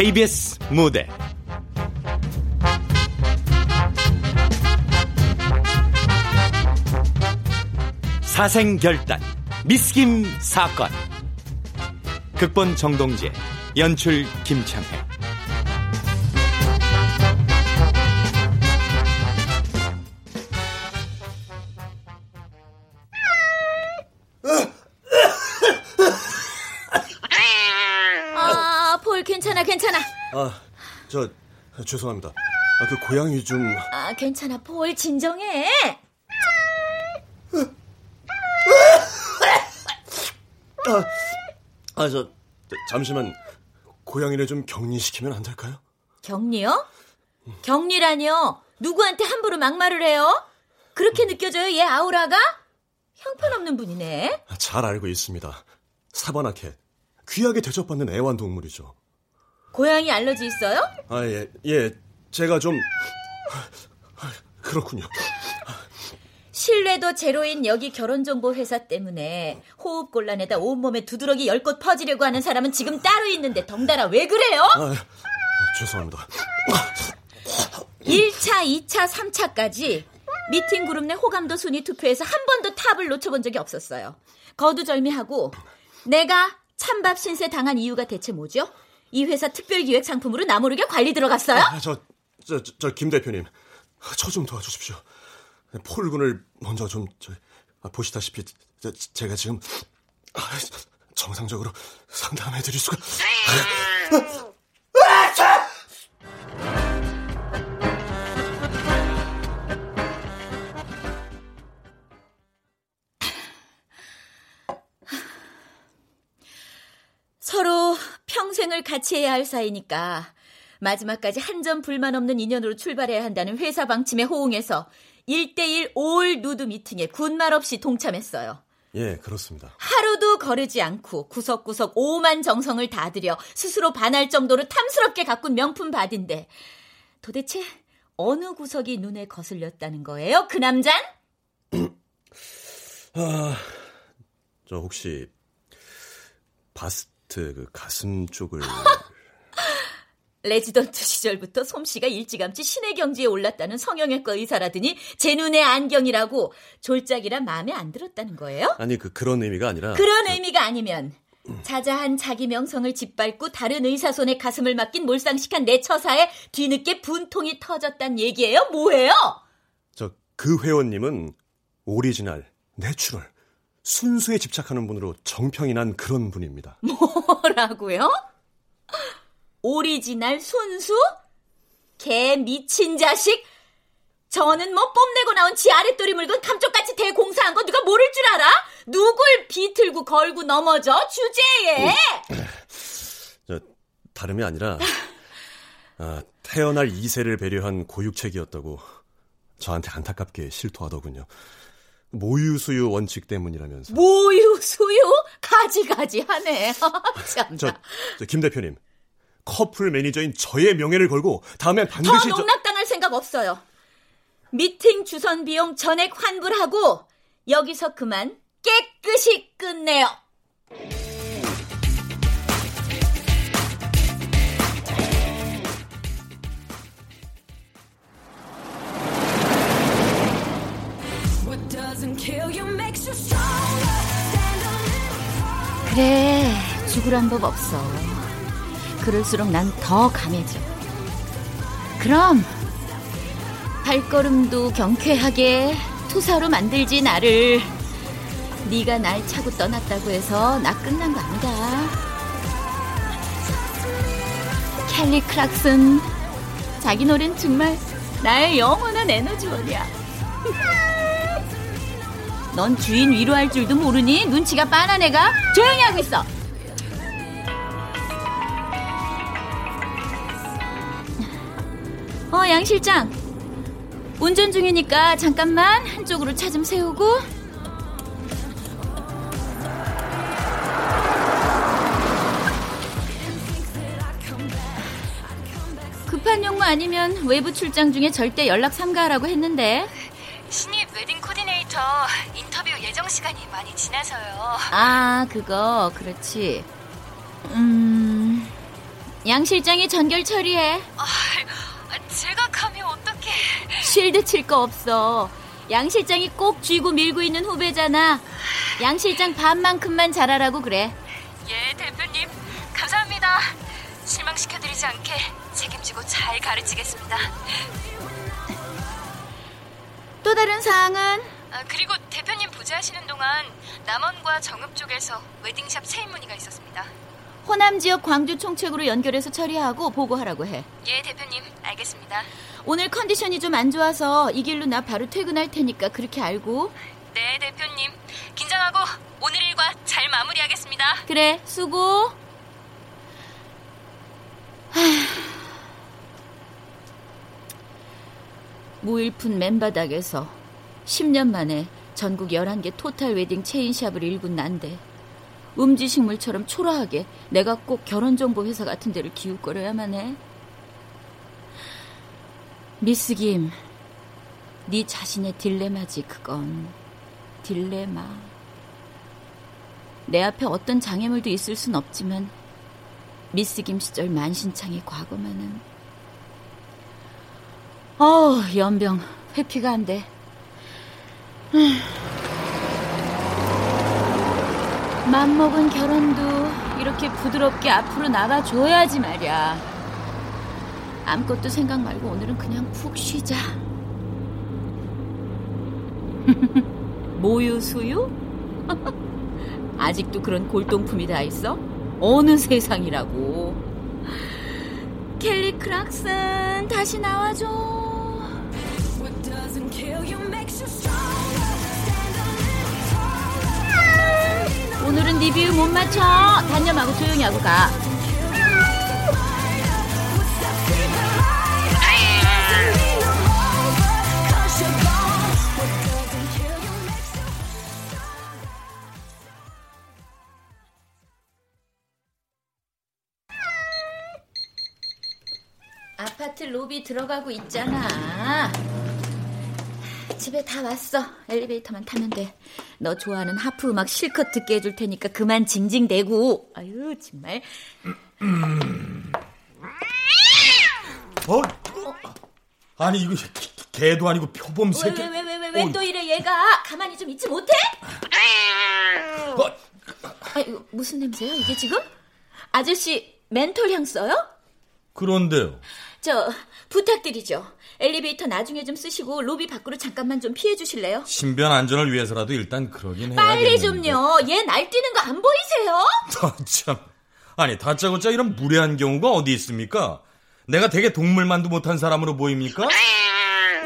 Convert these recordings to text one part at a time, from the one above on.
KBS 무대. 사생결단 미스김 사건. 극본 정동재 연출 김창회 저 죄송합니다. 아, 그 고양이 좀 아, 괜찮아, 볼 진정해. 아, 저, 저, 잠시만 고양이를 좀 격리시키면 안 될까요? 격리요? 격리라니요? 누구한테 함부로 막말을 해요? 그렇게 느껴져요, 얘 아우라가? 형편없는 분이네. 잘 알고 있습니다. 사바나캣 귀하게 대접받는 애완동물이죠. 고양이 알러지 있어요? 아, 예, 예, 제가 좀 그렇군요. 신뢰도 제로인 여기 결혼정보회사 때문에 호흡곤란에다 온몸에 두드러기 열곳 퍼지려고 하는 사람은 지금 따로 있는데 덩달아 왜 그래요? 아, 죄송합니다. 1차, 2차, 3차까지 미팅 그룹 내 호감도 순위 투표에서 한 번도 탑을 놓쳐본 적이 없었어요. 거두절미하고 내가 찬밥 신세 당한 이유가 대체 뭐죠? 이 회사 특별기획 상품으로 나 모르게 관리 들어갔어요? 아, 저, 저, 저, 저, 김 대표님, 저 좀 도와주십시오. 폴군을 먼저 좀, 저, 아, 보시다시피, 저, 제가 지금, 아, 정상적으로 상담해드릴 수가. 평생을 같이 해야 할 사이니까 마지막까지 한 점 불만 없는 인연으로 출발해야 한다는 회사 방침에 호응해서 1대1 올 누드 미팅에 군말 없이 동참했어요. 예, 그렇습니다. 하루도 거르지 않고 구석구석 오만 정성을 다 들여 스스로 반할 정도로 탐스럽게 가꾼 명품 바디인데 도대체 어느 구석이 눈에 거슬렸다는 거예요? 그 남잔? 아, 저 혹시, 바스트 그 가슴 쪽을. 레지던트 시절부터 솜씨가 일찌감치 신의 경지에 올랐다는 성형외과 의사라더니 제 눈에 안경이라고 졸작이라 마음에 안 들었다는 거예요? 아니, 그, 그런 의미가 아니라. 그런 의미가 아니면 자자한 자기 명성을 짓밟고 다른 의사 손에 가슴을 맡긴 몰상식한 내 처사에 뒤늦게 분통이 터졌단 얘기예요? 뭐예요? 저, 그 회원님은 오리지널, natural, 순수에 집착하는 분으로 정평이 난 그런 분입니다. 뭐라고요? 오리지널 순수? 개 미친 자식? 저는 뭐 뽐내고 나온 지 아랫도리 물건 감쪽같이 대공사한 거 누가 모를 줄 알아? 누굴 비틀고 걸고 넘어져? 주제에! 저, 다름이 아니라, 아, 태어날 2세를 배려한 고육책이었다고 저한테 안타깝게 실토하더군요. 모유 수유 원칙 때문이라면서. 모유, 수유? 가지가지 하네. 참. 저, 저, 김 대표님. 커플 매니저인 저의 명예를 걸고 다음엔 더 반드시 저... 농락당할 생각 없어요. 미팅 주선 비용 전액 환불하고 여기서 그만 깨끗이 끝내요. 그래, 죽으란 법 없어. 그럴수록 난 더 강해져. 그럼 발걸음도 경쾌하게 투사로 만들지 나를. 네가 날 차고 떠났다고 해서 나 끝난 거 아니다. 캘리 클락슨 자기 노래는 정말 나의 영원한 에너지원이야. 넌 주인 위로할 줄도 모르니 눈치가 빤한 애가 조용히 하고 있어. 어, 양 실장. 운전 중이니까 잠깐만 한쪽으로 차 좀 세우고. 급한 용무 아니면 외부 출장 중에 절대 연락 삼가하라고 했는데. 신입 웨딩 코디네이터 예정 시간이 많이 지나서요. 아, 그거, 그렇지. 음, 양 실장이 전결 처리해. 아, 제가 가면 어떡해. 쉴드 칠 거 없어. 양 실장이 꼭 쥐고 밀고 있는 후배잖아. 양 실장 반만큼만 잘하라고 그래. 예, 대표님. 감사합니다. 실망시켜드리지 않게 책임지고 잘 가르치겠습니다. 또 다른 사항은 아, 그리고 대표님 부재하시는 동안 남원과 정읍 쪽에서 웨딩샵 세입 문의가 있었습니다. 호남 지역 광주 총책으로 연결해서 처리하고 보고하라고 해. 예, 대표님. 알겠습니다. 오늘 컨디션이 좀 안 좋아서 이 길로 나 바로 퇴근할 테니까 그렇게 알고. 네, 대표님. 긴장하고 오늘 일과 잘 마무리하겠습니다. 그래, 수고. 하... 무일푼 맨바닥에서 10년 만에 전국 11개 토탈 웨딩 체인샵을 일군 난데 음지식물처럼 초라하게 내가 꼭 결혼정보 회사 같은 데를 기웃거려야만 해. 미스 김, 네 자신의 딜레마지 그건. 딜레마. 내 앞에 어떤 장애물도 있을 순 없지만 미스 김 시절 만신창의 과거만은 어 연병 회피가 안 돼. 맘먹은 결혼도 이렇게 부드럽게 앞으로 나가줘야지 말이야. 아무것도 생각 말고 오늘은 그냥 푹 쉬자. 모유 수유? 아직도 그런 골동품이 다 있어? 어느 세상이라고. 켈리 크락슨 다시 나와줘. 오늘은 리뷰 못 맞춰. 단념하고 조용히 하고 가. 아파트 로비 들어가고 있잖아. 집에 다 왔어. 엘리베이터만 타면 돼. 너 좋아하는 하프 음악 실컷 듣게 해줄 테니까 그만 징징대고. 아유, 정말. 어? 아니 이거 개도 아니고 표범 새끼. 왜, 왜, 왜, 왜, 왜 또 이래, 얘가? 가만히 좀 있지 못해? 어, 아, 이거 무슨 냄새야, 이게 지금? 아저씨, 멘톨 향 써요? 그런데요. 저, 부탁드리죠. 엘리베이터 나중에 좀 쓰시고 로비 밖으로 잠깐만 좀 피해 주실래요? 신변 안전을 위해서라도 일단 그러긴 해야겠는데. 빨리 좀요. 얘 날뛰는 거 안 보이세요? 아, 참. 아니 다짜고짜 이런 무례한 경우가 어디 있습니까? 내가 되게 동물만도 못한 사람으로 보입니까?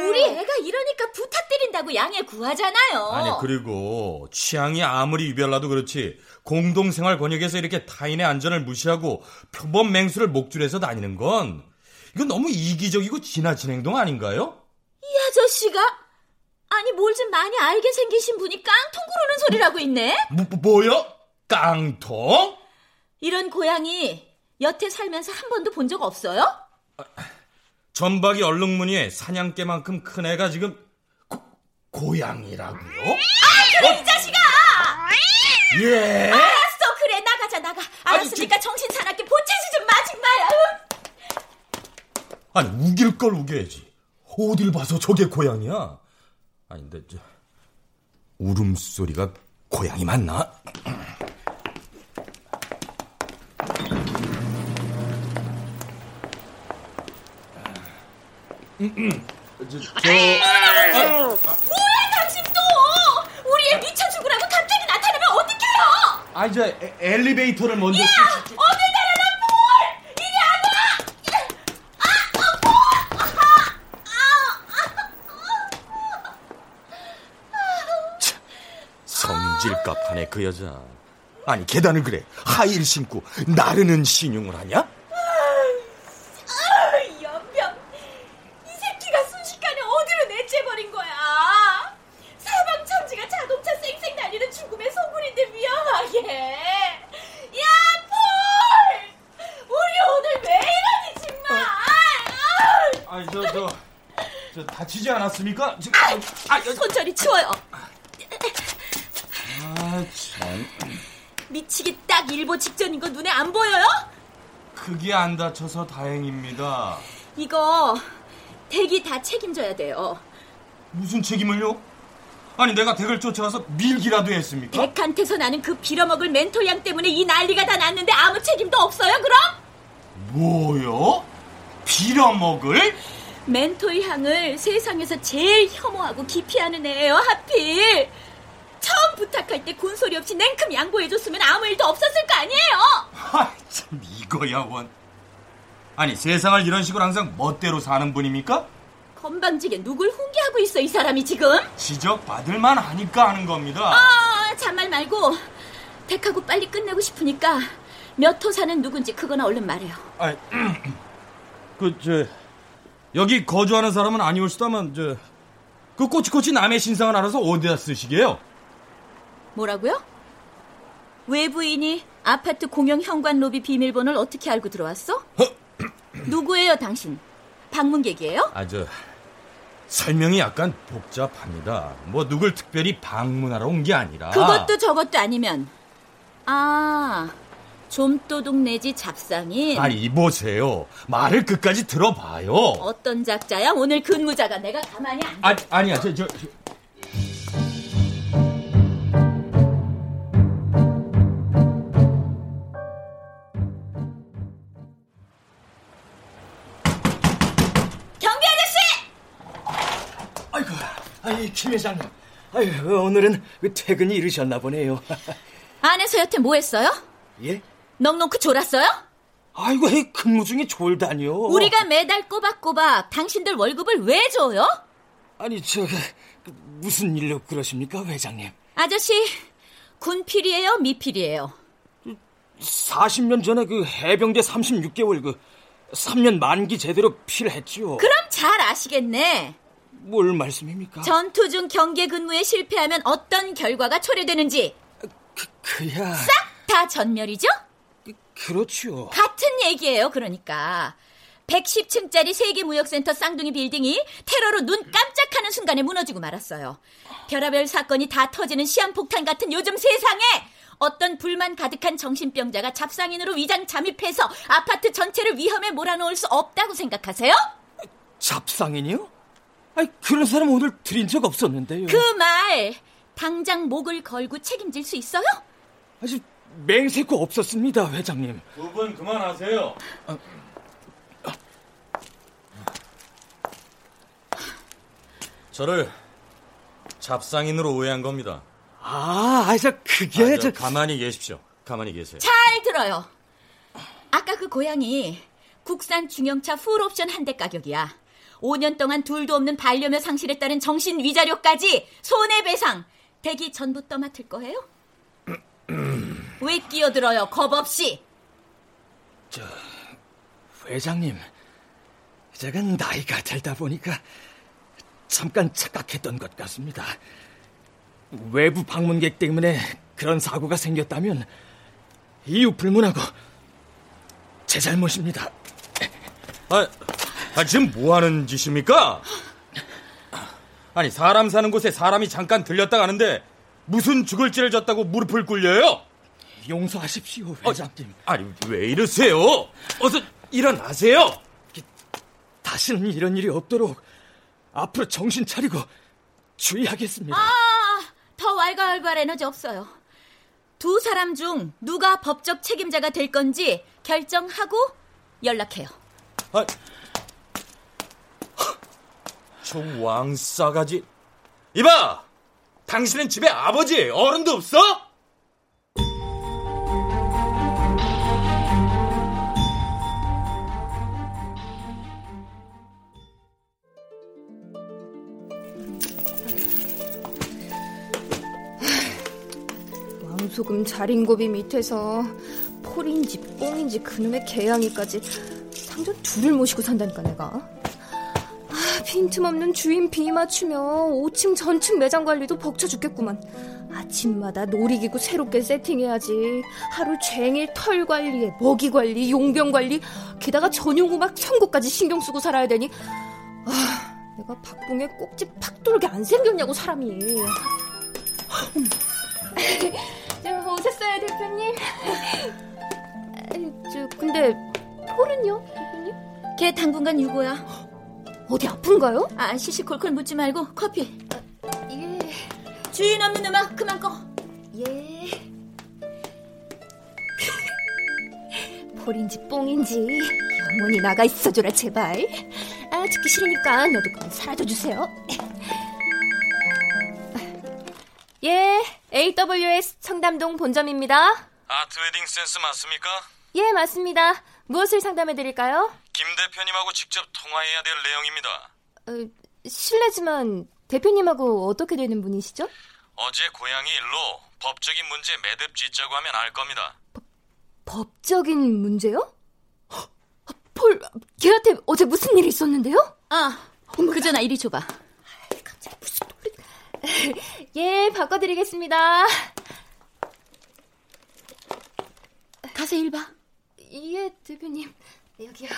우리 애가 이러니까 부탁드린다고 양해 구하잖아요. 아니 그리고 취향이 아무리 유별나도 그렇지 공동생활 권역에서 이렇게 타인의 안전을 무시하고 표범 맹수를 목줄해서 다니는 건 이건 너무 이기적이고 지나친 행동 아닌가요? 이 아저씨가 아니 뭘 좀 많이 알게 생기신 분이 깡통 구르는 소리라고 있네. 뭐, 뭐, 뭐요? 깡통? 이런 고양이 여태 살면서 한 번도 본 적 없어요? 전박이 얼룩무늬에 사냥개만큼 큰 애가 지금 고, 고양이라고요? 아 그래 이 자식아! 예? 알았어 그래 나가자 나가. 알았으니까 정신 사납게 보채지 좀마 정말. 아유. 아니 우길 걸 우겨야지. 어딜 봐서 저게 고양이야? 아닌데 저 울음소리가 고양이 맞나? 저, 저 뭐야 당신 또! 우리 애 미쳐 죽으라고 갑자기 나타나면 어떡해요! 아 이제 에- 엘리베이터를 먼저 야! 갑갑하네 그 여자. 아니 계단을 그래 하이힐 신고 나르는 신용을 하냐? 이 새끼가 순식간에 어디로 내째버린 거야? 사방천지가 자동차 쌩쌩 달리는 죽음의 소굴인데 위험하게. 야 폴, 우리 오늘 왜 이러니 정말? 어? 아, 아니 저저 다치지 않았습니까? 지금 크게 안 다쳐서 다행입니다. 이거 댁이 다 책임져야 돼요. 무슨 책임을요? 아니 내가 댁을 쫓아가서 밀기라도 했습니까? 댁한테서 나는 그 빌어먹을 멘토양 때문에 이 난리가 다 났는데 아무 책임도 없어요 그럼? 뭐요? 빌어먹을? 멘토 향을 세상에서 제일 혐오하고 기피하는 애예요 하필 처음 부탁할 때 군소리 없이 냉큼 양보해줬으면 아무 일도 없었을 거 아니에요 아참 이 거야 원 아니 세상을 이런 식으로 항상 멋대로 사는 분입니까? 건방지게 누굴 훈계하고 있어 이 사람이 지금 지적받을 만 하니까 하는 겁니다 아 잔말 말고 댁하고 빨리 끝내고 싶으니까 몇 호 사는 누군지 그거나 얼른 말해요 아니 그저 여기 거주하는 사람은 아니올수다만 저 그 꼬치꼬치 남의 신상을 알아서 어디다 쓰시게요? 뭐라고요? 외부인이 아파트 공용 현관 로비 비밀번호를 어떻게 알고 들어왔어? 누구예요, 당신? 방문객이에요? 아 저 설명이 약간 복잡합니다. 뭐 누굴 특별히 방문하러 온 게 아니라 그것도 저것도 아니면 아 좀도둑 내지 잡상인 아니 이보세요. 말을 끝까지 들어봐요. 어떤 작자야? 오늘 근무자가 내가 가만히 안 아니 아니야 저 저. 저... 김 회장님. 아유, 오늘은 퇴근이 이르셨나 보네요. 안에서 여태 뭐 했어요? 예? 넉넉히 졸았어요? 아이고, 이 근무 중에 졸다니요. 우리가 매달 꼬박꼬박 당신들 월급을 왜 줘요? 아니, 저 무슨 일로 그러십니까, 회장님? 아저씨, 군필이에요, 미필이에요? 40년 전에 그 해병대 36개월 그 3년 만기 제대로 필했지요. 그럼 잘 아시겠네. 뭘 말씀입니까? 전투 중 경계 근무에 실패하면 어떤 결과가 초래되는지 그, 그야 싹 다 전멸이죠? 그렇죠. 같은 얘기예요, 그러니까. 110층짜리 세계무역센터 쌍둥이 빌딩이 테러로 눈 깜짝하는 순간에 무너지고 말았어요. 별하별 사건이 다 터지는 시한폭탄 같은 요즘 세상에 어떤 불만 가득한 정신병자가 잡상인으로 위장 잠입해서 아파트 전체를 위험에 몰아넣을 수 없다고 생각하세요? 잡상인이요? 아니, 그런 사람 오늘 들인 적 없었는데요. 그 말 당장 목을 걸고 책임질 수 있어요? 아주 맹세코 없었습니다, 회장님. 두 분 그만하세요. 저를 잡상인으로 오해한 겁니다. 아, 아, 저 그게 아, 저, 저 가만히 계십시오. 가만히 계세요. 잘 들어요. 아까 그 고양이 국산 중형차 풀옵션 한 대 가격이야. 5년 동안 둘도 없는 반려묘 상실에 따른 정신 위자료까지 손해배상 대기 전부 떠맡을 거예요? 왜 끼어들어요? 겁 없이. 회장님. 제가 나이가 들다 보니까 잠깐 착각했던 것 같습니다. 외부 방문객 때문에 그런 사고가 생겼다면 이유 불문하고 제 잘못입니다. 아, 아, 지금 뭐 하는 짓입니까? 아니, 사람 사는 곳에 사람이 잠깐 들렸다 가는데 무슨 죽을 죄를 졌다고 무릎을 꿇려요? 용서하십시오, 회장님. 아니, 왜 이러세요? 어서 일어나세요! 다시는 이런 일이 없도록 앞으로 정신 차리고 주의하겠습니다. 아, 더 왈가왈부할 에너지 없어요. 두 사람 중 누가 법적 책임자가 될 건지 결정하고 연락해요. 아, 저 왕싸가지. 이봐! 당신은 집에 아버지, 어른도 없어? 왕소금 자린고비 밑에서 폴인지 뽕인지 그놈의 개양이까지 상전 둘을 모시고 산다니까 내가 아, 빈틈없는 주인 비 맞추며 5층 전층 매장 관리도 벅차 죽겠구만 아침마다 놀이기구 새롭게 세팅해야지 하루 종일 털 관리에 먹이 관리 용병 관리 게다가 전용 음악 선곡까지 신경 쓰고 살아야 되니 아, 내가 박봉에 꼭지 팍 돌게 안 생겼냐고 사람이. 저 오셨어요 대표님. 저 근데 폴은요 대표님? 걔 당분간 유고야. 어디 아픈가요? 아 시시콜콜 묻지 말고 커피. 예. 주인 없는 음악 그만 꺼. 예. 폴인지 뽕인지 영원히 나가 있어줘라 제발. 아 듣기 싫으니까 너도 그만 사라져 주세요. 예, AWS 청담동 본점입니다. 아트 웨딩 센스 맞습니까? 예, 맞습니다. 무엇을 상담해 드릴까요? 김 대표님하고 직접 통화해야 될 내용입니다. 어, 실례지만 대표님하고 어떻게 되는 분이시죠? 어제 고양이 일로 법적인 문제 매듭 짓자고 하면 알 겁니다. 법 적인 문제요? 헉, 폴, 걔한테 어제 무슨 일이 있었는데요? 아, 그전아 이리 줘봐. 갑자기 무슨 소리... 예, 바꿔드리겠습니다. 가서 일 봐. 예, 대표님. 여기요.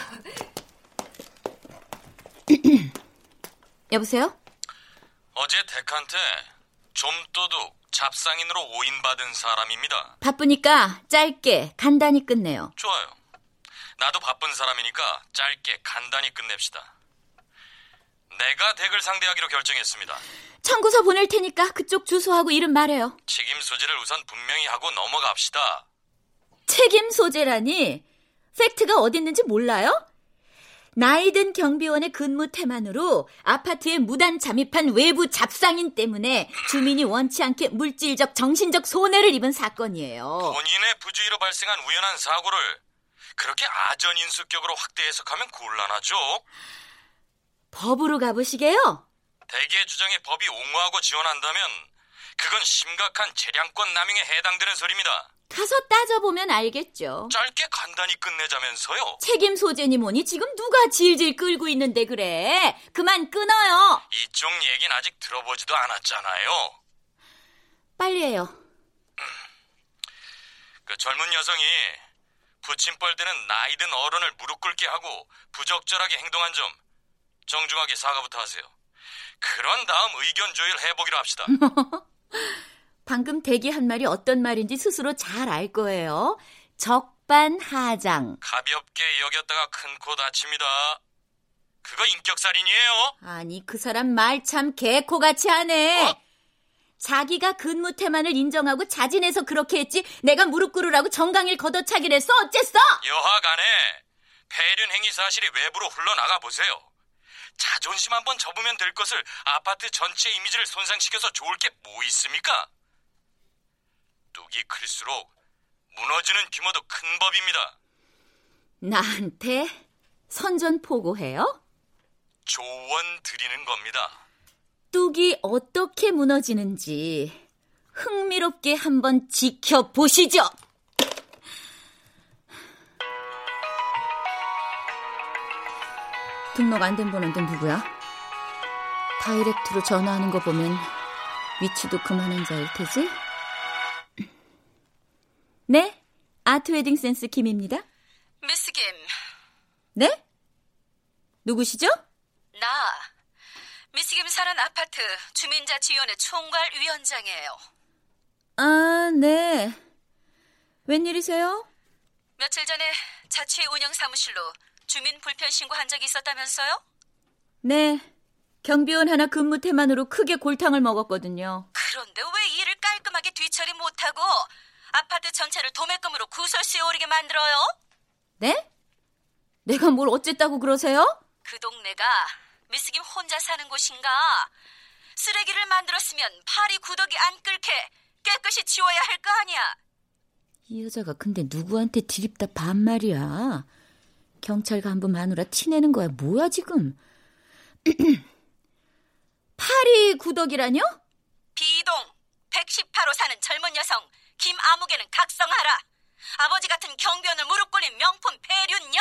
여보세요? 어제 덱한테 좀도둑 잡상인으로 오인받은 사람입니다. 바쁘니까 짧게 간단히 끝내요. 좋아요. 나도 바쁜 사람이니까 짧게 간단히 끝냅시다. 내가 덱을 상대하기로 결정했습니다. 청구서 보낼 테니까 그쪽 주소하고 이름 말해요. 책임 소지를 우선 분명히 하고 넘어갑시다. 책임 소재라니 팩트가 어디 있는지 몰라요? 나이든 경비원의 근무 태만으로 아파트에 무단 잠입한 외부 잡상인 때문에 주민이 원치 않게 물질적, 정신적 손해를 입은 사건이에요. 본인의 부주의로 발생한 우연한 사고를 그렇게 아전인수격으로 확대 해석하면 곤란하죠. 법으로 가보시게요. 대개 주장에 법이 옹호하고 지원한다면 그건 심각한 재량권 남용에 해당되는 소리입니다. 가서 따져보면 알겠죠. 짧게 간단히 끝내자면서요. 책임 소재니 뭐니 지금 누가 질질 끌고 있는데 그래. 그만 끊어요. 이쪽 얘긴 아직 들어보지도 않았잖아요. 빨리 해요. 그 젊은 여성이 부침벌대는 나이든 어른을 무릎 꿇게 하고 부적절하게 행동한 점 정중하게 사과부터 하세요. 그런 다음 의견 조율 해보기로 합시다. 방금 대기 한 말이 어떤 말인지 스스로 잘 알 거예요. 적반하장. 가볍게 여겼다가 큰 코 다칩니다. 그거 인격살인이에요? 아니 그 사람 말 참 개코같이 하네. 어? 자기가 근무 태만을 인정하고 자진해서 그렇게 했지 내가 무릎 꿇으라고 정강일 걷어차기를 했어 어쨌어? 여하간에 폐륜 행위 사실이 외부로 흘러나가 보세요. 자존심 한번 접으면 될 것을 아파트 전체 이미지를 손상시켜서 좋을 게 뭐 있습니까? 뚝이 클수록 무너지는 규모도 큰 법입니다. 나한테 선전 포고해요? 조언 드리는 겁니다. 뚝이 어떻게 무너지는지 흥미롭게 한번 지켜보시죠. 등록 안 된 번호인데 누구야? direct로 전화하는 거 보면 위치도 그만한 자일 테지? 네? 아트 웨딩 센스 김입니다. 미스 김, 네? 누구시죠? 나 미스 김 사는 아파트 주민자치위원회 총괄 위원장이에요. 아, 네. 웬일이세요? 며칠 전에 자치회 운영 사무실로 주민 불편 신고한 적이 있었다면서요? 네. 경비원 하나 근무 태만으로 크게 골탕을 먹었거든요. 그런데 왜 일을 깔끔하게 뒤처리 못하고 아파트 전체를 도매금으로 구설수에 오르게 만들어요? 네? 내가 뭘 어쨌다고 그러세요? 그 동네가 미스 김 혼자 사는 곳인가? 쓰레기를 만들었으면 파리 구덕이 안 끓게 깨끗이 치워야 할 거 아니야. 이 여자가 근데 누구한테 드립다 반말이야. 경찰 간부 마누라 티내는 거야. 뭐야 지금? 파리 구덕이라뇨? 비동 118호 사는 젊은 여성 김아무개는 각성하라. 아버지 같은 경비원을 무릎 꿇린 명품 폐륜녀.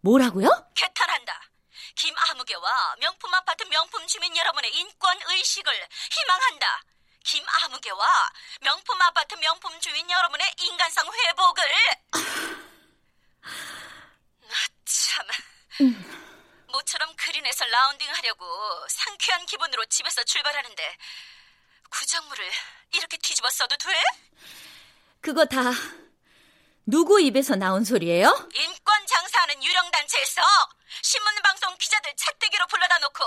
뭐라고요? 개탄한다. 김아무개와 명품 아파트 명품 주민 여러분의 인권 의식을 희망한다. 김아무개와 명품 아파트 명품 주민 여러분의 인간성 회복을 나 참. 모처럼 그린에서 라운딩 하려고 상쾌한 기분으로 집에서 출발하는데 구정물을 이렇게 뒤집어 써도 돼? 그거 다 누구 입에서 나온 소리예요? 인권 장사하는 유령단체에서 신문방송 기자들 찻대기로 불러다 놓고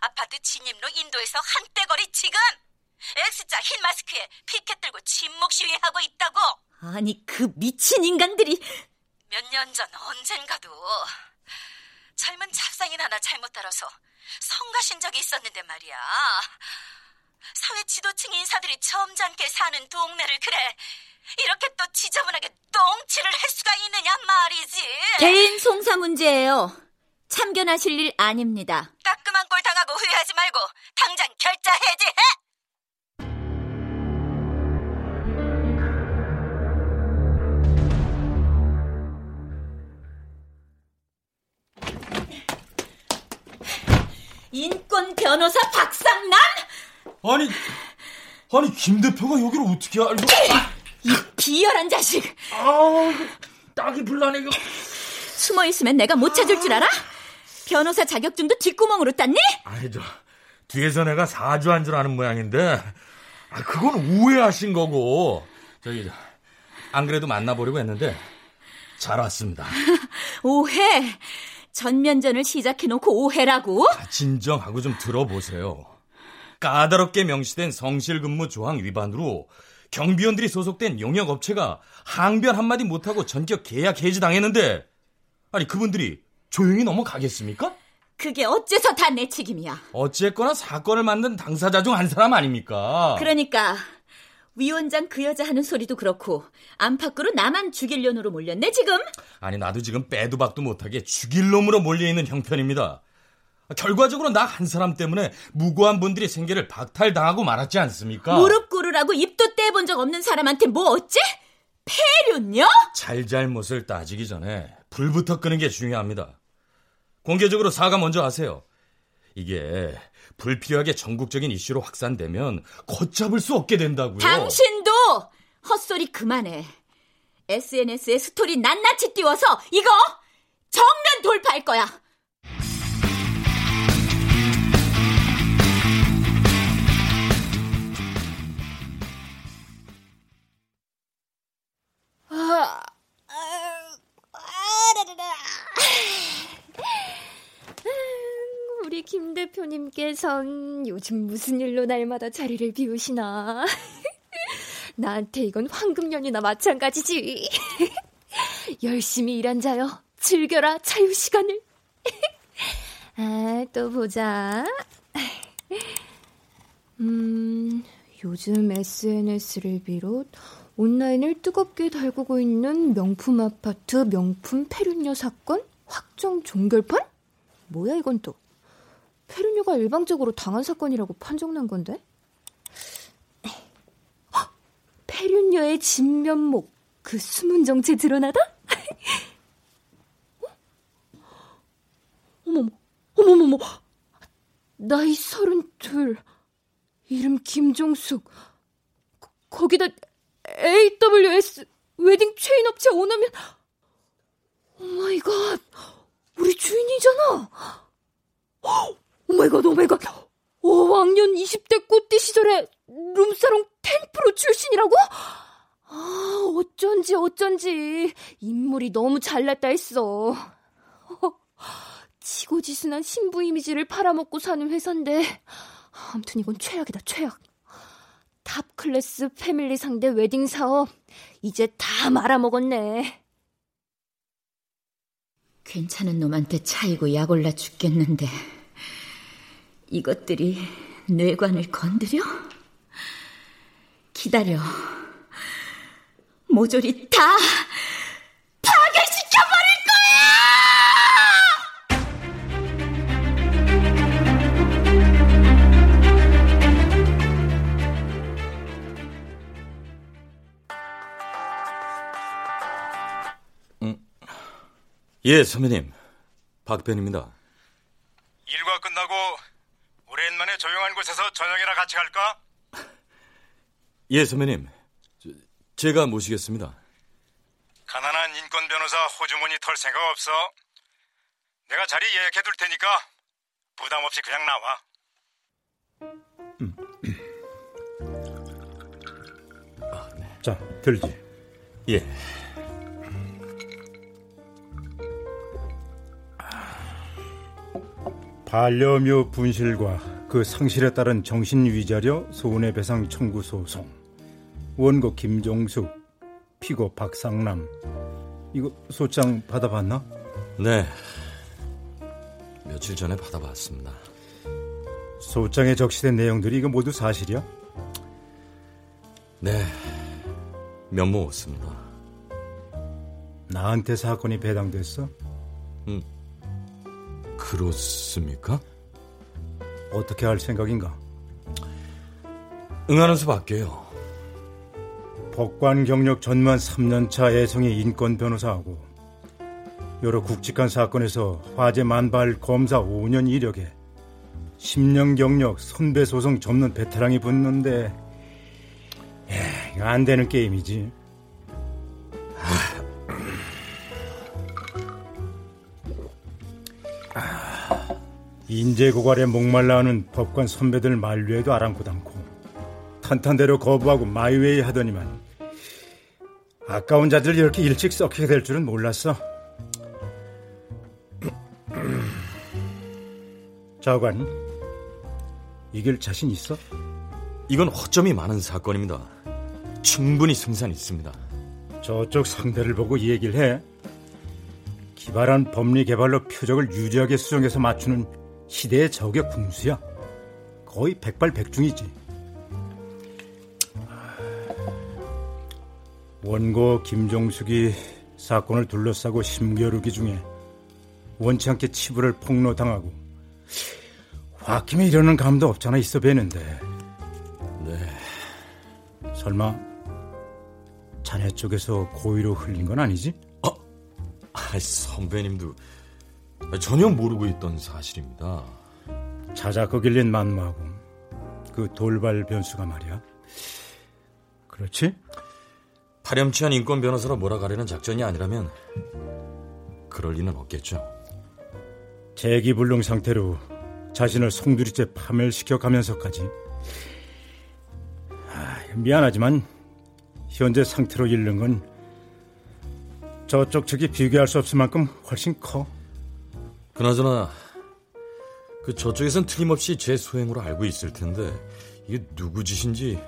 아파트 진입로 인도에서 한때거리 지금 X자 흰 마스크에 피켓 들고 침묵 시위하고 있다고 아니 그 미친 인간들이 몇 년 전 언젠가도 젊은 잡상인 하나 잘못 따라서 성가신 적이 있었는데 말이야 사회 지도층 인사들이 점잖게 사는 동네를 그래 이렇게 또 지저분하게 똥칠을 할 수가 있느냐 말이지 개인 송사 문제예요. 참견하실 일 아닙니다. 따끔한 꼴 당하고 후회하지 말고 당장 결자 해지해 인권 변호사 박상남? 아니, 아니 김 대표가 여기를 어떻게 알고? 이 비열한 자식! 아우, 딱이 불나네 이거. 숨어 있으면 내가 못 찾을 줄 알아? 변호사 자격증도 뒷구멍으로 땄니? 아니 저 뒤에서 내가 사주한 줄 아는 모양인데, 아 그건 오해하신 거고. 저기 안 그래도 만나보려고 했는데 잘 왔습니다. 오해. 전면전을 시작해놓고 오해라고? 아, 진정하고 좀 들어보세요. 까다롭게 명시된 성실근무 조항 위반으로 경비원들이 소속된 용역업체가 항변 한마디 못하고 전격 계약 해지 당했는데 아니 그분들이 조용히 넘어가겠습니까? 그게 어째서 다 내 책임이야. 어쨌거나 사건을 만든 당사자 중 한 사람 아닙니까? 그러니까 위원장 그 여자 하는 소리도 그렇고 안팎으로 나만 죽일 년으로 몰렸네 지금. 아니 나도 지금 빼도 박도 못하게 죽일 놈으로 몰려 있는 형편입니다. 결과적으로 나 한 사람 때문에 무고한 분들이 생계를 박탈당하고 말았지 않습니까? 무릎 꿇으라고 입도 떼본 적 없는 사람한테 뭐 어째? 폐륜요? 잘잘못을 따지기 전에 불부터 끄는 게 중요합니다. 공개적으로 사과 먼저 하세요. 이게 불필요하게 전국적인 이슈로 확산되면 걷잡을 수 없게 된다고요. 당신도 헛소리 그만해. SNS에 스토리 낱낱이 띄워서 이거 정면 돌파할 거야. 우리 김 대표님께선 요즘 무슨 일로 날마다 자리를 비우시나? 나한테 이건 황금년이나 마찬가지지. 열심히 일한 자여, 즐겨라 자유 시간을. 아, 또 보자. 음, 요즘 SNS를 비롯 온라인을 뜨겁게 달구고 있는 명품 아파트 명품 폐륜녀 사건 확정 종결판? 뭐야 이건 또? 폐륜녀가 일방적으로 당한 사건이라고 판정난 건데? 헉! 패륜녀의 진면목 그 숨은 정체 드러나다? 어? 어머머 어머머머 나이 서른둘 이름 김종숙 거, 거기다 AWS 웨딩 체인 업체 오너면 oh my god 우리 주인이잖아. 오마이갓 오마이갓. 오, 왕년 20대 꽃띠 시절에 룸살롱 텐프로 출신이라고? 아 어쩐지 어쩐지 인물이 너무 잘났다 했어. 지고지순한 신부 이미지를 팔아먹고 사는 회사인데 아무튼 이건 최악이다 최악 top class family 상대 웨딩 사업 이제 다 말아먹었네. 괜찮은 놈한테 차이고 약 올라 죽겠는데 이것들이 뇌관을 건드려? 기다려. 모조리 다 파괴시켜버릴 예, 선배님. 박변입니다. 일과 끝나고 오랜만에 조용한 곳에서 저녁이나 같이 갈까? 예, 선배님. 저, 제가 모시겠습니다. 가난한 인권 변호사 호주머니 털 생각 없어. 내가 자리 예약해 둘 테니까 부담 없이 그냥 나와. 자, 들지. 예. 반려묘 분실과 그 상실에 따른 정신위자료 손해배상 청구 소송 원고 김종숙 피고 박상남 이거 소장 받아봤나? 네. 며칠 전에 받아봤습니다. 소장에 적시된 내용들이 이거 모두 사실이야? 네. 면모 없습니다. 나한테 사건이 배당됐어? 음, 그렇습니까? 어떻게 할 생각인가? 응하는 수밖에요. 법관 경력 전만 3년차 애성의 인권 변호사하고 여러 굵직한 사건에서 화재 만발 검사 5년 이력에 10년 경력 선배 소송 접는 베테랑이 붙는데 안 되는 게임이지. 인재 고갈에 목말라하는 법관 선배들 만류에도 아랑곳 않고 탄탄대로 거부하고 마이웨이 하더니만 아까운 자들 이렇게 일찍 썩히게 될 줄은 몰랐어. 자관, 이길 자신 있어? 이건 허점이 많은 사건입니다. 충분히 승산 있습니다. 저쪽 상대를 보고 얘기를 해. 기발한 법리 개발로 표적을 유지하게 수정해서 맞추는 시대의 적의 궁수야. 거의 백발백중이지. 원고 김종숙이 사건을 둘러싸고 심겨루기 중에 원치 않게 치부를 폭로당하고 홧김에 이러는 감도 없잖아 있어 뵈는데 네. 설마 자네 쪽에서 고의로 흘린 건 아니지? 아, 선배님도 전혀 모르고 있던 사실입니다. 자작극 일린 만무하고 그 돌발 변수가 말이야. 그렇지? 파렴치한 인권 변호사로 몰아가려는 작전이 아니라면 그럴 리는 없겠죠. 재기불능 상태로 자신을 송두리째 파멸시켜 가면서까지 아, 미안하지만 현재 상태로 잃는 건 저쪽 측이 비교할 수 없을 만큼 훨씬 커. 그나저나 그 저쪽에선 틀림없이 제 소행으로 알고 있을 텐데 이게 누구 짓인지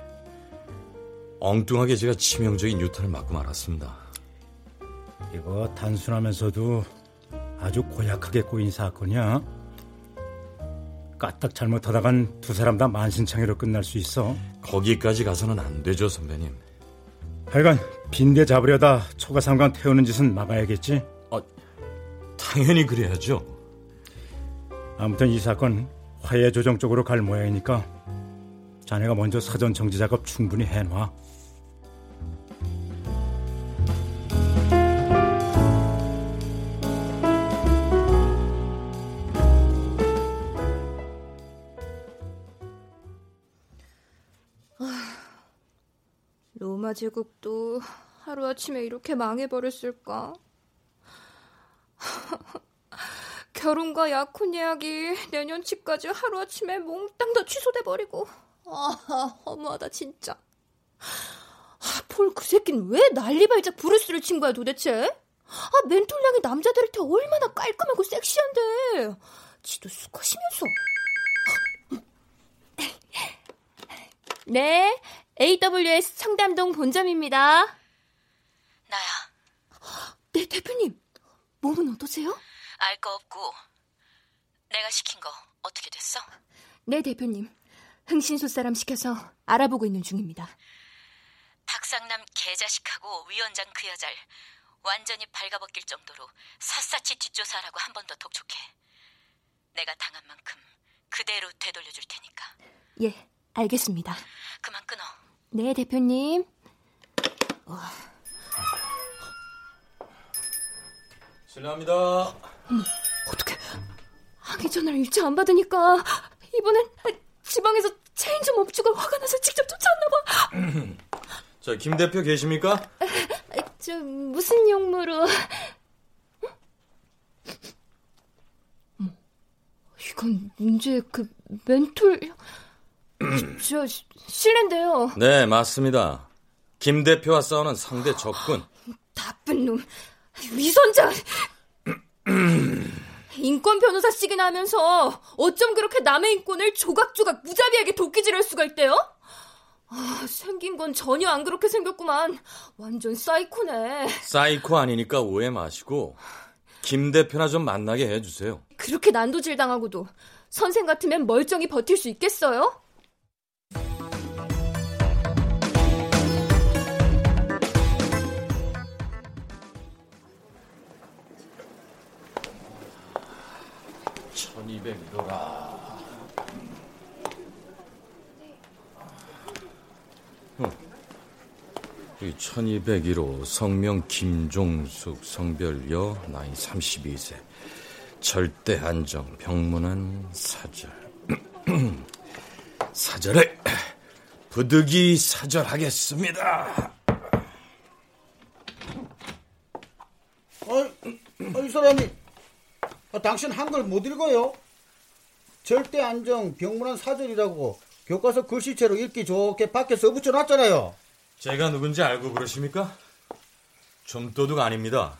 엉뚱하게 제가 치명적인 유탄을 맞고 말았습니다. 이거 단순하면서도 아주 고약하게 꼬인 사건이야. 까딱 잘못하다간 두 사람 다 만신창이로 끝날 수 있어. 거기까지 가서는 안 되죠, 선배님. 하여간 빈대 잡으려다 초가삼관 태우는 짓은 막아야겠지. 아, 당연히 그래야죠. 아무튼 이 사건 화해 조정 쪽으로 갈 모양이니까 자네가 먼저 사전 정지 작업 충분히 해놔. 로마 제국도 하루아침에 이렇게 망해버렸을까? 결혼과 약혼 예약이 내년치까지 하루아침에 몽땅 다 취소돼버리고 아 허무하다 진짜 아, 폴그 새끼는 왜 난리발작 브루스를 친 거야 도대체? 아 멘톨량이 남자들한테 얼마나 깔끔하고 섹시한데 지도 수컷이면서 네 AWS 청담동 본점입니다 나야. 네 대표님 몸은 어떠세요? 알 거 없고 내가 시킨 거 어떻게 됐어? 네 대표님 흥신소 사람 시켜서 알아보고 있는 중입니다 박상남 개자식하고 위원장 그 여자를 완전히 발가벗길 정도로 샅샅이 뒷조사하라고 한 번 더 독촉해. 내가 당한 만큼 그대로 되돌려줄 테니까. 예 알겠습니다 그만 끊어. 네 대표님 실례합니다. 어떻게 항의 전화를 일체 안 받으니까 이번엔 지방에서 체인점 업주가 화가 나서 직접 쫓아왔나 봐. 자, 김 대표 계십니까? 저 무슨 용무로? 어머, 그럼 문제 그 멘톨 저 실례인데요. 네, 맞습니다. 김 대표와 싸우는 상대 적군. 나쁜 놈. 위선자. 인권 변호사 시기나 하면서 어쩜 그렇게 남의 인권을 조각조각 무자비하게 도끼질할 수가 있대요? 아, 생긴 건 전혀 안 그렇게 생겼구만. 완전 사이코네. 사이코 아니니까 오해 마시고 김 대표나 좀 만나게 해주세요. 그렇게 난도질 당하고도 선생 같으면 멀쩡히 버틸 수 있겠어요? 천이백이더라. 이 1201호 성명 김종숙 성별 여 나이 32세 절대 안정 병문안 사절 사절을 부득이 사절하겠습니다. 어, 이 사람이 아, 당신 한글 못 읽어요? 절대 안정 병문안 사절이라고 교과서 글씨체로 읽기 좋게 밖에 써붙여 놨잖아요. 제가 누군지 알고 그러십니까? 좀도둑 아닙니다.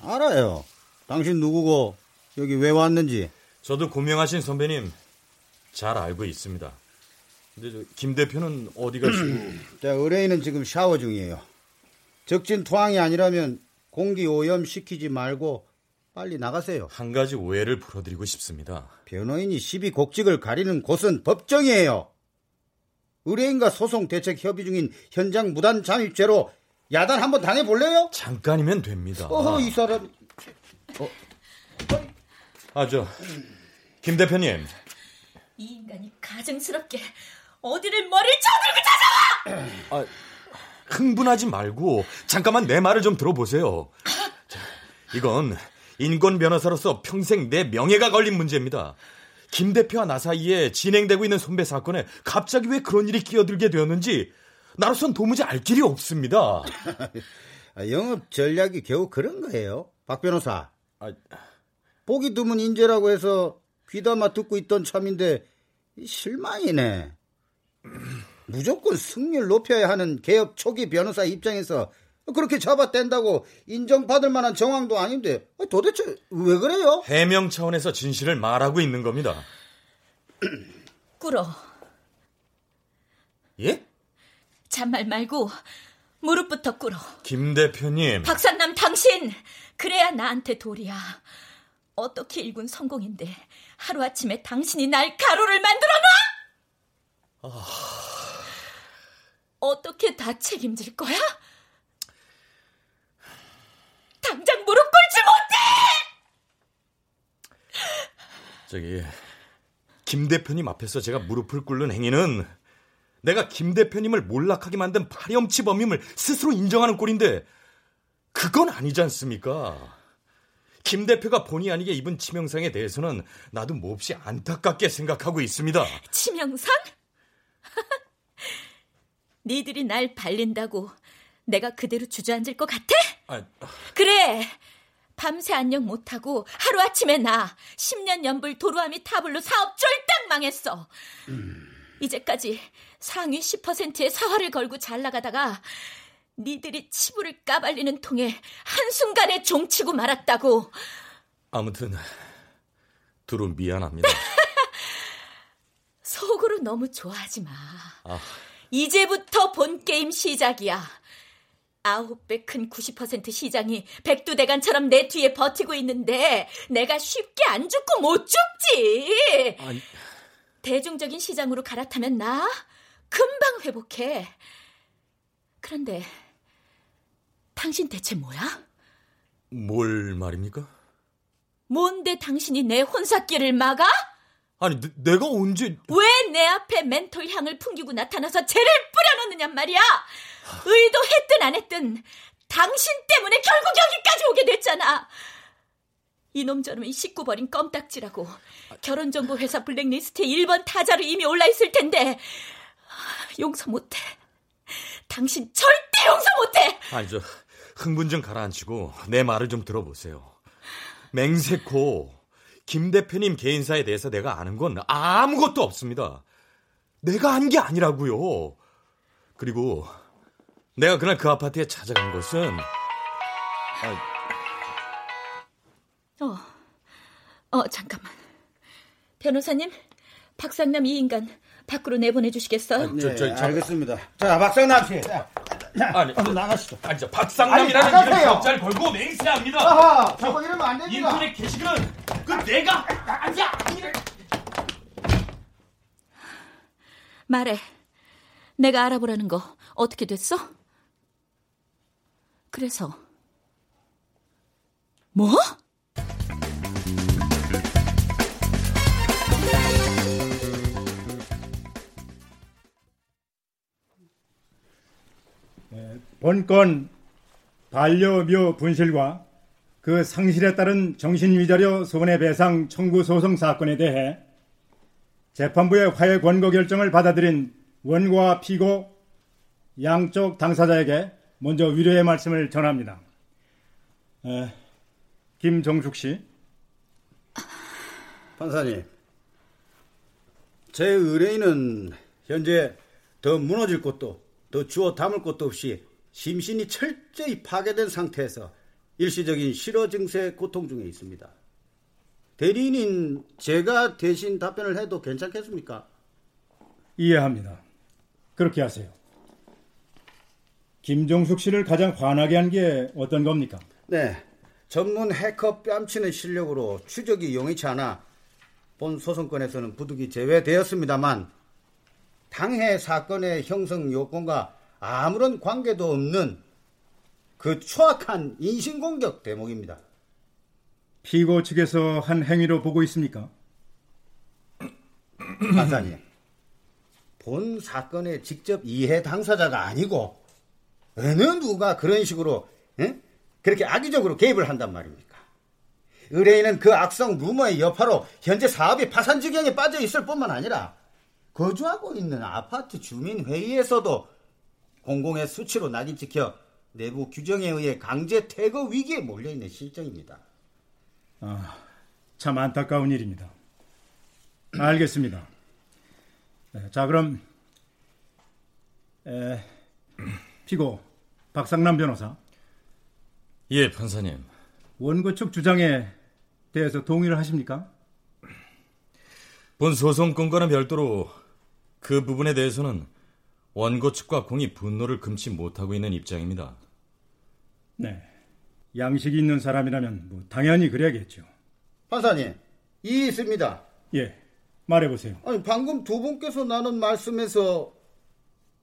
알아요. 당신 누구고 여기 왜 왔는지. 저도 고명하신 선배님 잘 알고 있습니다. 근데 김 대표는 어디 가시고? 자, 의뢰인은 지금 샤워 중이에요. 적진 토항이 아니라면 공기 오염 시키지 말고 빨리 나가세요. 한 가지 오해를 풀어드리고 싶습니다. 변호인이 시비 곡직을 가리는 곳은 법정이에요. 의뢰인과 소송 대책 협의 중인 현장 무단 잠입죄로 야단 한번 당해볼래요? 잠깐이면 됩니다. 어허, 이 사람. 어. 아, 저, 김 대표님. 이 인간이 가증스럽게 어디를 머리를 쳐들고 찾아와! 아, 흥분하지 말고 잠깐만 내 말을 좀 들어보세요. 자, 이건 인권 변호사로서 평생 내 명예가 걸린 문제입니다. 김 대표와 나 사이에 진행되고 있는 선배 사건에 갑자기 왜 그런 일이 끼어들게 되었는지 나로선 도무지 알 길이 없습니다. 아, 영업 전략이 겨우 그런 거예요, 박 변호사. 아, 보기 드문 인재라고 해서 귀담아 듣고 있던 참인데 실망이네. 무조건 승률 높여야 하는 개업 초기 변호사 입장에서 그렇게 잡아뗀다고 인정받을 만한 정황도 아닌데 도대체 왜 그래요? 해명 차원에서 진실을 말하고 있는 겁니다. 꿇어. 예? 잔말 말고 무릎부터 꿇어. 김 대표님. 박산남 당신 그래야 나한테 도리야. 어떻게 일군 성공인데 하루아침에 당신이 날 가로를 만들어 놔? 아... 어떻게 다 책임질 거야? 당장 무릎 꿇지 못해! 저기 김 대표님 앞에서 제가 무릎을 꿇는 행위는 내가 김 대표님을 몰락하게 만든 파렴치 범임을 스스로 인정하는 꼴인데 그건 아니지 않습니까? 김 대표가 본의 아니게 입은 치명상에 대해서는 나도 몹시 안타깝게 생각하고 있습니다. 치명상? 니들이 날 발린다고 내가 그대로 주저앉을 것 같아? 아, 그래. 밤새 안녕 못하고 하루아침에 나 10년 연불 도루아미 타블로 사업 쫄딱 망했어. 음. 이제까지 상위 10%의 사활을 걸고 잘 나가다가 니들이 치부를 까발리는 통에 한순간에 종치고 말았다고. 아무튼 두루 미안합니다. 속으로 너무 좋아하지 마. 아. 이제부터 본 게임 시작이야. 아홉 배 큰 90% 시장이 백두대간처럼 내 뒤에 버티고 있는데 내가 쉽게 안 죽고 못 죽지. 아니. 대중적인 시장으로 갈아타면 나 금방 회복해. 그런데 당신 대체 뭐야? 뭘 말입니까? 뭔데 당신이 내 혼사길을 막아? 아니, 내, 가 언제... 왜 내 앞에 멘톨 향을 풍기고 나타나서 죄를 뿌려놓느냔 말이야! 의도했든 안 했든 당신 때문에 결국 여기까지 오게 됐잖아! 이놈 저놈이 식구 버린 껌딱지라고 결혼정보 회사 블랙리스트에 1번 타자로 이미 올라있을 텐데 용서 못해. 당신 절대 용서 못해! 아니, 저 흥분 좀 가라앉히고 내 말을 좀 들어보세요. 맹세코 김 대표님 개인사에 대해서 내가 아는 건 아무것도 없습니다. 내가 한 게 아니라고요. 그리고 내가 그날 그 아파트에 찾아간 것은 아... 어, 어 잠깐만. 변호사님, 박상남 이 인간 밖으로 내보내 주시겠어요? 네, 저, 저, 저, 알겠습니다. 자, 박상남 씨. 자, 아니, 한번 나가시죠. 아니, 저 박상남이라는 아니, 이름. 격자를 걸고 맹세합니다. 아하, 저거 이러면 안 됩니다. 인터넷 게시글은 그 내가 아니야. 말해. 내가 알아보라는 거 어떻게 됐어? 그래서 뭐? 본건 반려묘 분실과 그 상실에 따른 정신위자료 손해배상 청구 소송 사건에 대해 재판부의 화해 권고 결정을 받아들인 원고와 피고 양쪽 당사자에게 먼저 위로의 말씀을 전합니다. 에, 김정숙 씨. 판사님, 제 의뢰인은 현재 더 무너질 곳도 더 주워 담을 곳도 없이 심신이 철저히 파괴된 상태에서 일시적인 실어 증세 고통 중에 있습니다. 대리인인 제가 대신 답변을 해도 괜찮겠습니까? 이해합니다. 그렇게 하세요. 김정숙 씨를 가장 화나게 한 게 어떤 겁니까? 네. 전문 해커 뺨치는 실력으로 추적이 용이치 않아 본 소송권에서는 부득이 제외되었습니다만 당해 사건의 형성 요건과 아무런 관계도 없는 그 추악한 인신공격 대목입니다. 피고 측에서 한 행위로 보고 있습니까? 판사님, 본 사건의 직접 이해 당사자가 아니고 어느 누가 그런 식으로 에? 그렇게 악의적으로 개입을 한단 말입니까? 의뢰인은 그 악성 루머의 여파로 현재 사업이 파산 지경에 빠져 있을 뿐만 아니라 거주하고 있는 아파트 주민 회의에서도 공공의 수치로 낙인 찍혀 내부 규정에 의해 강제 퇴거 위기에 몰려 있는 실정입니다. 아, 참 안타까운 일입니다. 알겠습니다. 네, 자, 그럼 에, 피고 박상남 변호사. 예, 판사님. 원고 측 주장에 대해서 동의를 하십니까? 본 소송권과는 별도로 그 부분에 대해서는 원고 측과 공이 분노를 금치 못하고 있는 입장입니다. 네. 양식이 있는 사람이라면 뭐 당연히 그래야겠죠. 판사님, 이 있습니다. 예, 말해보세요. 아니 방금 두 분께서 나눈 말씀에서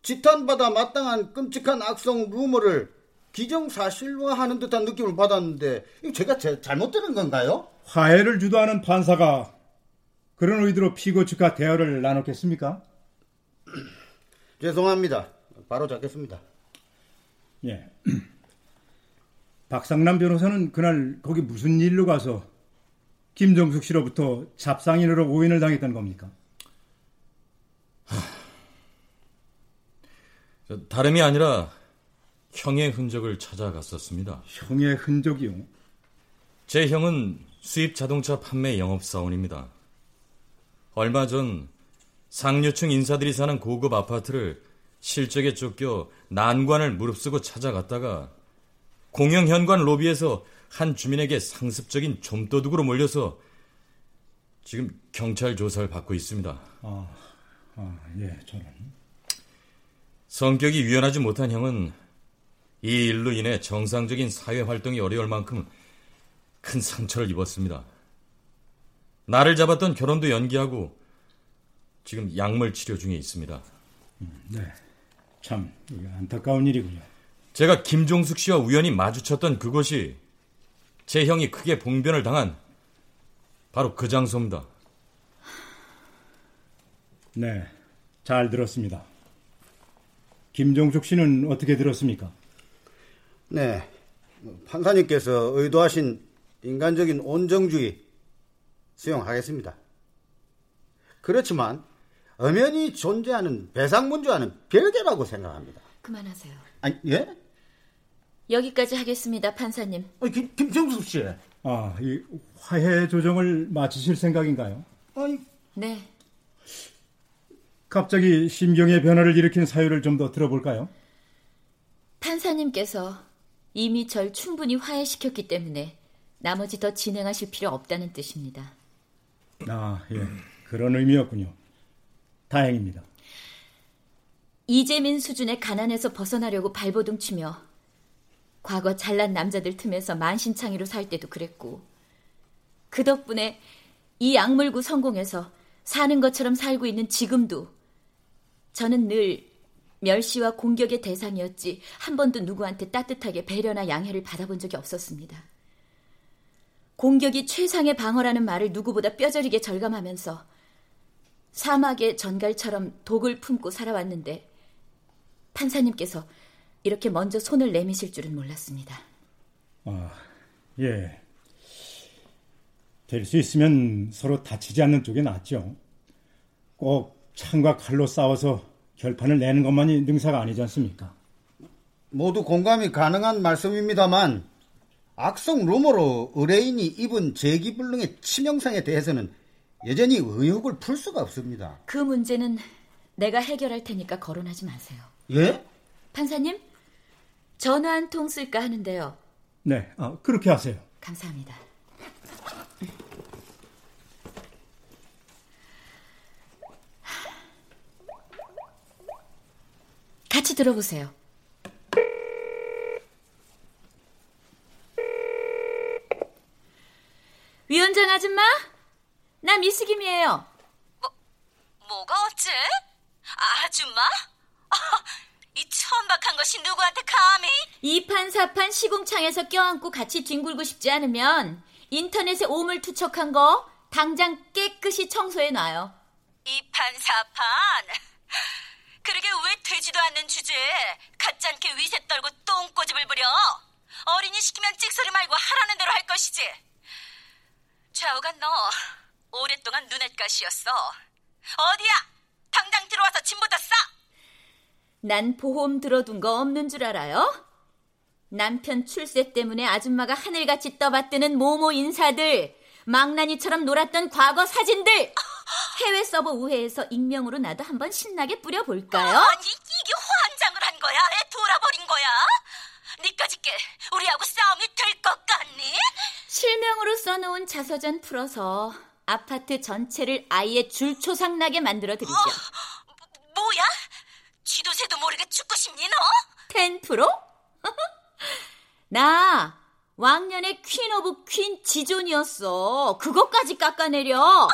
지탄받아 마땅한 끔찍한 악성 루머를 기정사실화하는 듯한 느낌을 받았는데 이거 제가 제, 잘못 들은 건가요? 화해를 주도하는 판사가 그런 의도로 피고 측과 대화를 나눴겠습니까? 죄송합니다. 바로 잡겠습니다. 예. 박상남 변호사는 그날 거기 무슨 일로 가서 김정숙 씨로부터 잡상인으로 오인을 당했던 겁니까? 다름이 아니라 형의 흔적을 찾아갔었습니다. 형의 흔적이요? 제 형은 수입 자동차 판매 영업사원입니다. 얼마 전 상류층 인사들이 사는 고급 아파트를 실적에 쫓겨 난관을 무릅쓰고 찾아갔다가 공영현관 로비에서 한 주민에게 상습적인 좀도둑으로 몰려서 지금 경찰 조사를 받고 있습니다. 아, 아 예, 저는. 성격이 유연하지 못한 형은 이 일로 인해 정상적인 사회 활동이 어려울 만큼 큰 상처를 입었습니다. 나를 잡았던 결혼도 연기하고 지금 약물 치료 중에 있습니다. 네, 참 안타까운 일이군요. 제가 김종숙 씨와 우연히 마주쳤던 그곳이 제 형이 크게 봉변을 당한 바로 그 장소입니다. 네, 잘 들었습니다. 김종숙 씨는 어떻게 들었습니까? 네, 판사님께서 의도하신 인간적인 온정주의 수용하겠습니다. 그렇지만 엄연히 존재하는 배상 문제와는 별개라고 생각합니다. 그만하세요. 아니, 예? 여기까지 하겠습니다, 판사님. 아, 김, 김정숙 씨. 아, 이 화해 조정을 마치실 생각인가요? 아니, 네. 갑자기 심경의 변화를 일으킨 사유를 좀 더 들어볼까요? 판사님께서 이미 절 충분히 화해시켰기 때문에 나머지 더 진행하실 필요 없다는 뜻입니다. 아, 예. 그런 의미였군요. 다행입니다. 이재민 수준의 가난에서 벗어나려고 발버둥 치며 과거 잘난 남자들 틈에서 만신창이로 살 때도 그랬고 그 덕분에 이 약물구 성공해서 사는 것처럼 살고 있는 지금도 저는 늘 멸시와 공격의 대상이었지 한 번도 누구한테 따뜻하게 배려나 양해를 받아본 적이 없었습니다. 공격이 최상의 방어라는 말을 누구보다 뼈저리게 절감하면서 사막의 전갈처럼 독을 품고 살아왔는데 판사님께서 이렇게 먼저 손을 내미실 줄은 몰랐습니다. 아, 예. 될 수 있으면 서로 다치지 않는 쪽이 낫죠. 꼭 창과 칼로 싸워서 결판을 내는 것만이 능사가 아니지 않습니까? 모두 공감이 가능한 말씀입니다만 악성 루머로 의뢰인이 입은 재기불능의 치명상에 대해서는 여전히 의혹을 풀 수가 없습니다. 그 문제는 내가 해결할 테니까 거론하지 마세요. 예? 판사님, 전화 한 통 쓸까 하는데요. 네, 아, 그렇게 하세요. 감사합니다. 같이 들어보세요. 위원장 아줌마? 나 미스김이에요. 뭐, 뭐가 어째? 아줌마? 이 천박한 것이 누구한테 감히? 이판사판 시궁창에서 껴안고 같이 뒹굴고 싶지 않으면 인터넷에 오물 투척한 거 당장 깨끗이 청소해 놔요. 이판사판? 그러게 왜 되지도 않는 주제에 가짜않게 위세 떨고 똥꼬집을 부려? 어린이 시키면 찍소리 말고 하라는 대로 할 것이지. 좌우가 너 오랫동안 눈엣가시였어. 어디야? 당장 들어와서 짐부터 싸! 난 보험 들어둔 거 없는 줄 알아요? 남편 출세 때문에 아줌마가 하늘같이 떠받드는 모모 인사들, 망나니처럼 놀았던 과거 사진들, 해외 서버 우회에서 익명으로 나도 한번 신나게 뿌려볼까요? 아니, 이게 환장을 한 거야? 애 돌아버린 거야? 니까짓게 우리하고 싸움이 될 것 같니? 실명으로 써놓은 자서전 풀어서 아파트 전체를 아예 줄초상 나게 만들어 드리죠. 어, 뭐야? 쥐도새도 모르게 죽고 싶니 너? 10%? 나 왕년의 queen of queen 지존이었어. 그것까지 깎아내려.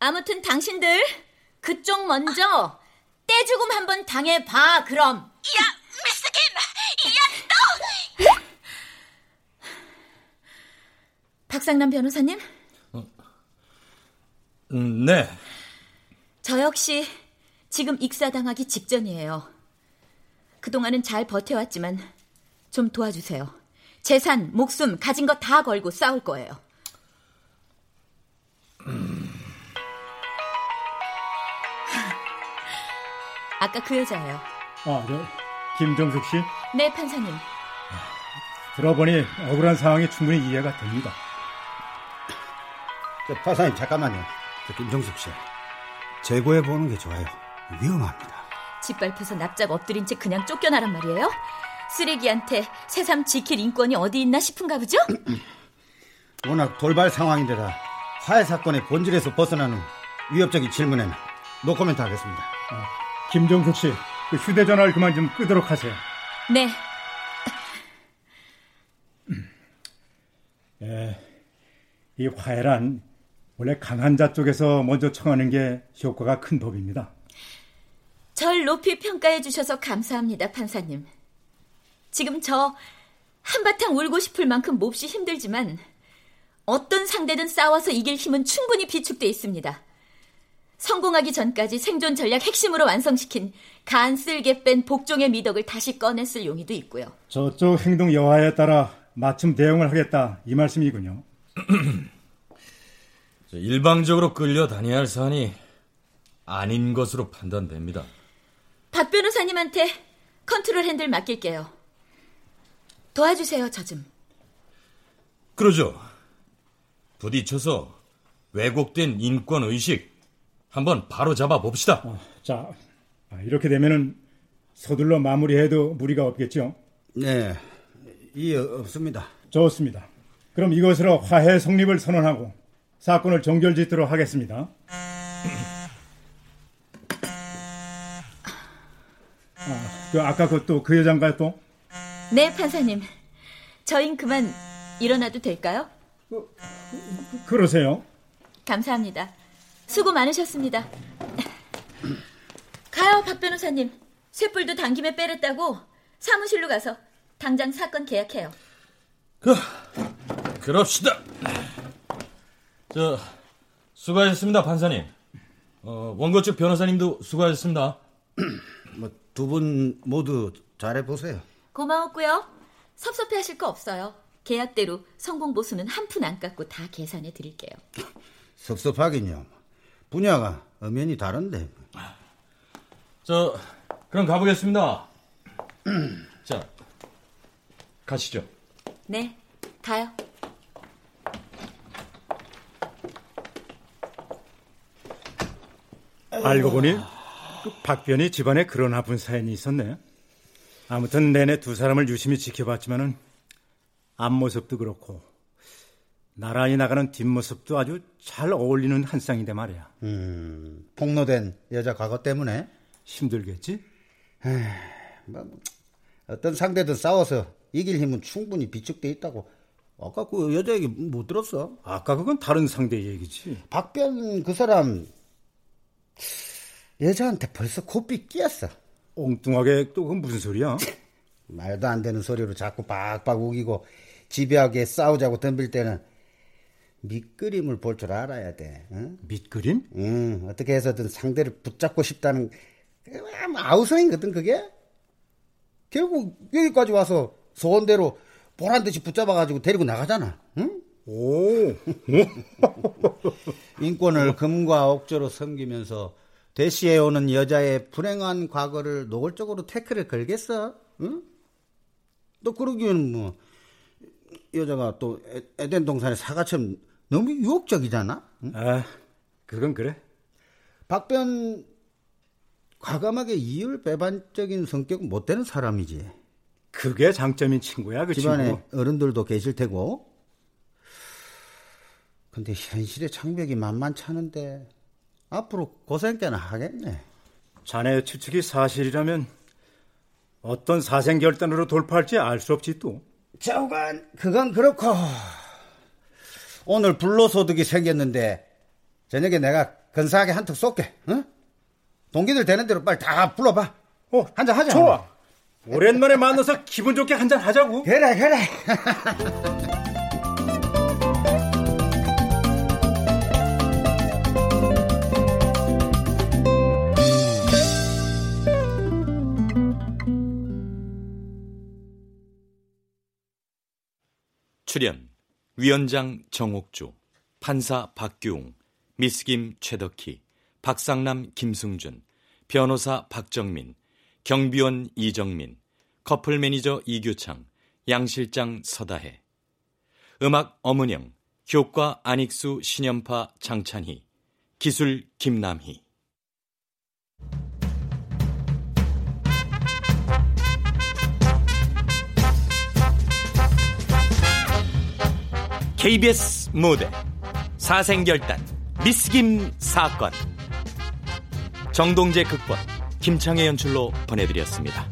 아무튼 당신들 그쪽 먼저 떼죽음 한번 당해봐 그럼. 야 미스 김! 야 너! 박상남 변호사님? 음, 네. 저 역시 지금 익사당하기 직전이에요. 그동안은 잘 버텨왔지만 좀 도와주세요. 재산, 목숨, 가진 거다 걸고 싸울 거예요. 아까 그 여자예요. 아, 저 김정숙 씨 네, 판사님. 들어보니 억울한 상황이 충분히 이해가 됩니다. 저 파사님 잠깐만요. 저 김정숙 씨 재고해 보는 게 좋아요. 위험합니다. 짓밟혀서 납작 엎드린 채 그냥 쫓겨나란 말이에요? 쓰레기한테 새삼 지킬 인권이 어디 있나 싶은가 보죠? 워낙 돌발 상황인데다 화해 사건의 본질에서 벗어나는 위협적인 질문에는 노코멘트 하겠습니다. 아, 김정숙 씨, 그 휴대전화를 그만 좀 끄도록 하세요. 네. 예, 이 화해란 원래 강한 자 쪽에서 먼저 청하는 게 효과가 큰 법입니다. 절 높이 평가해 주셔서 감사합니다, 판사님. 지금 저 한바탕 울고 싶을 만큼 몹시 힘들지만 어떤 상대든 싸워서 이길 힘은 충분히 비축돼 있습니다. 성공하기 전까지 생존 전략 핵심으로 완성시킨 간쓸게 뺀 복종의 미덕을 다시 꺼냈을 용의도 있고요. 저쪽 행동 여하에 따라 맞춤 대응을 하겠다 이 말씀이군요. 일방적으로 끌려다녀야 할 사안이 아닌 것으로 판단됩니다. 박 변호사님한테 컨트롤 핸들 맡길게요. 도와주세요, 저 좀. 그러죠. 부딪혀서 왜곡된 인권 의식 한번 바로 잡아 봅시다. 어, 자, 아, 이렇게 되면은 서둘러 마무리해도 무리가 없겠죠? 네, 이해 없습니다. 좋습니다. 그럼 이것으로 화해 성립을 선언하고 사건을 종결짓도록 하겠습니다. 그 아까 그또 그 여잔가요 또? 네, 판사님. 저흰 그만 일어나도 될까요? 그러세요. 감사합니다. 수고 많으셨습니다. 가요, 박 변호사님. 쇳불도 당김에 빼랬다고 사무실로 가서 당장 사건 계약해요. 그, 그럽시다. 저, 수고하셨습니다, 판사님. 어, 원고 측 변호사님도 수고하셨습니다. 뭐, 두 분 모두 잘해보세요. 고마웠고요. 섭섭해 하실 거 없어요. 계약대로 성공 보수는 한 푼 안 깎고 다 계산해 드릴게요. 섭섭하긴요. 분야가 엄연히 다른데. 저, 그럼 가보겠습니다. 자, 가시죠. 네, 가요. 알고 보니 그 박변이 집안에 그런 아픈 사연이 있었네. 아무튼 내내 두 사람을 유심히 지켜봤지만은 앞모습도 그렇고 나란히 나가는 뒷모습도 아주 잘 어울리는 한 쌍인데 말이야. 음, 폭로된 여자 과거 때문에 힘들겠지? 에이, 뭐, 어떤 상대든 싸워서 이길 힘은 충분히 비축돼 있다고. 아까 그 여자 얘기 못 들었어? 아까 그건 다른 상대 얘기지. 박변 그 사람 여자한테 벌써 고삐 끼었어. 엉뚱하게 또 그건 무슨 소리야? 말도 안 되는 소리로 자꾸 박박 우기고 집요하게 싸우자고 덤빌 때는 밑그림을 볼 줄 알아야 돼. 응? 밑그림? 응. 어떻게 해서든 상대를 붙잡고 싶다는 아우성이거든 그게. 결국 여기까지 와서 소원대로 보란 듯이 붙잡아가지고 데리고 나가잖아. 응? 오. 인권을 금과 옥조로 섬기면서 대시해 오는 여자의 불행한 과거를 노골적으로 태클을 걸겠어? 응? 너 그러기에는 뭐 여자가 또 에덴 동산의 사과처럼 너무 유혹적이잖아. 응? 아, 그건 그래. 박변 과감하게 이율 배반적인 성격은 못 되는 사람이지. 그게 장점인 친구야, 그 집안에 친구. 어른들도 계실 테고. 근데 현실의 장벽이 만만찮은데 앞으로 고생 꽤나 하겠네. 자네 추측이 사실이라면 어떤 사생 결단으로 돌파할지 알 수 없지 또. 저건 그건 그렇고 오늘 불로소득이 생겼는데 저녁에 내가 근사하게 한턱 쏠게. 응? 동기들 되는 대로 빨리 다 불러봐. 어, 한잔 하자. 좋아. 오랜만에 만나서 기분 좋게 한잔 하자고. 그래, 그래. 출연 위원장 정옥주, 판사 박규웅, 미스김 최덕희, 박상남 김승준, 변호사 박정민, 경비원 이정민, 커플 매니저 이규창, 양실장 서다해, 음악 엄은영, 효과 안익수 신연파 장찬희, 기술 김남희. KBS 무대 사생결단 미스김 사건 정동재 극본 김창의 연출로 보내드렸습니다.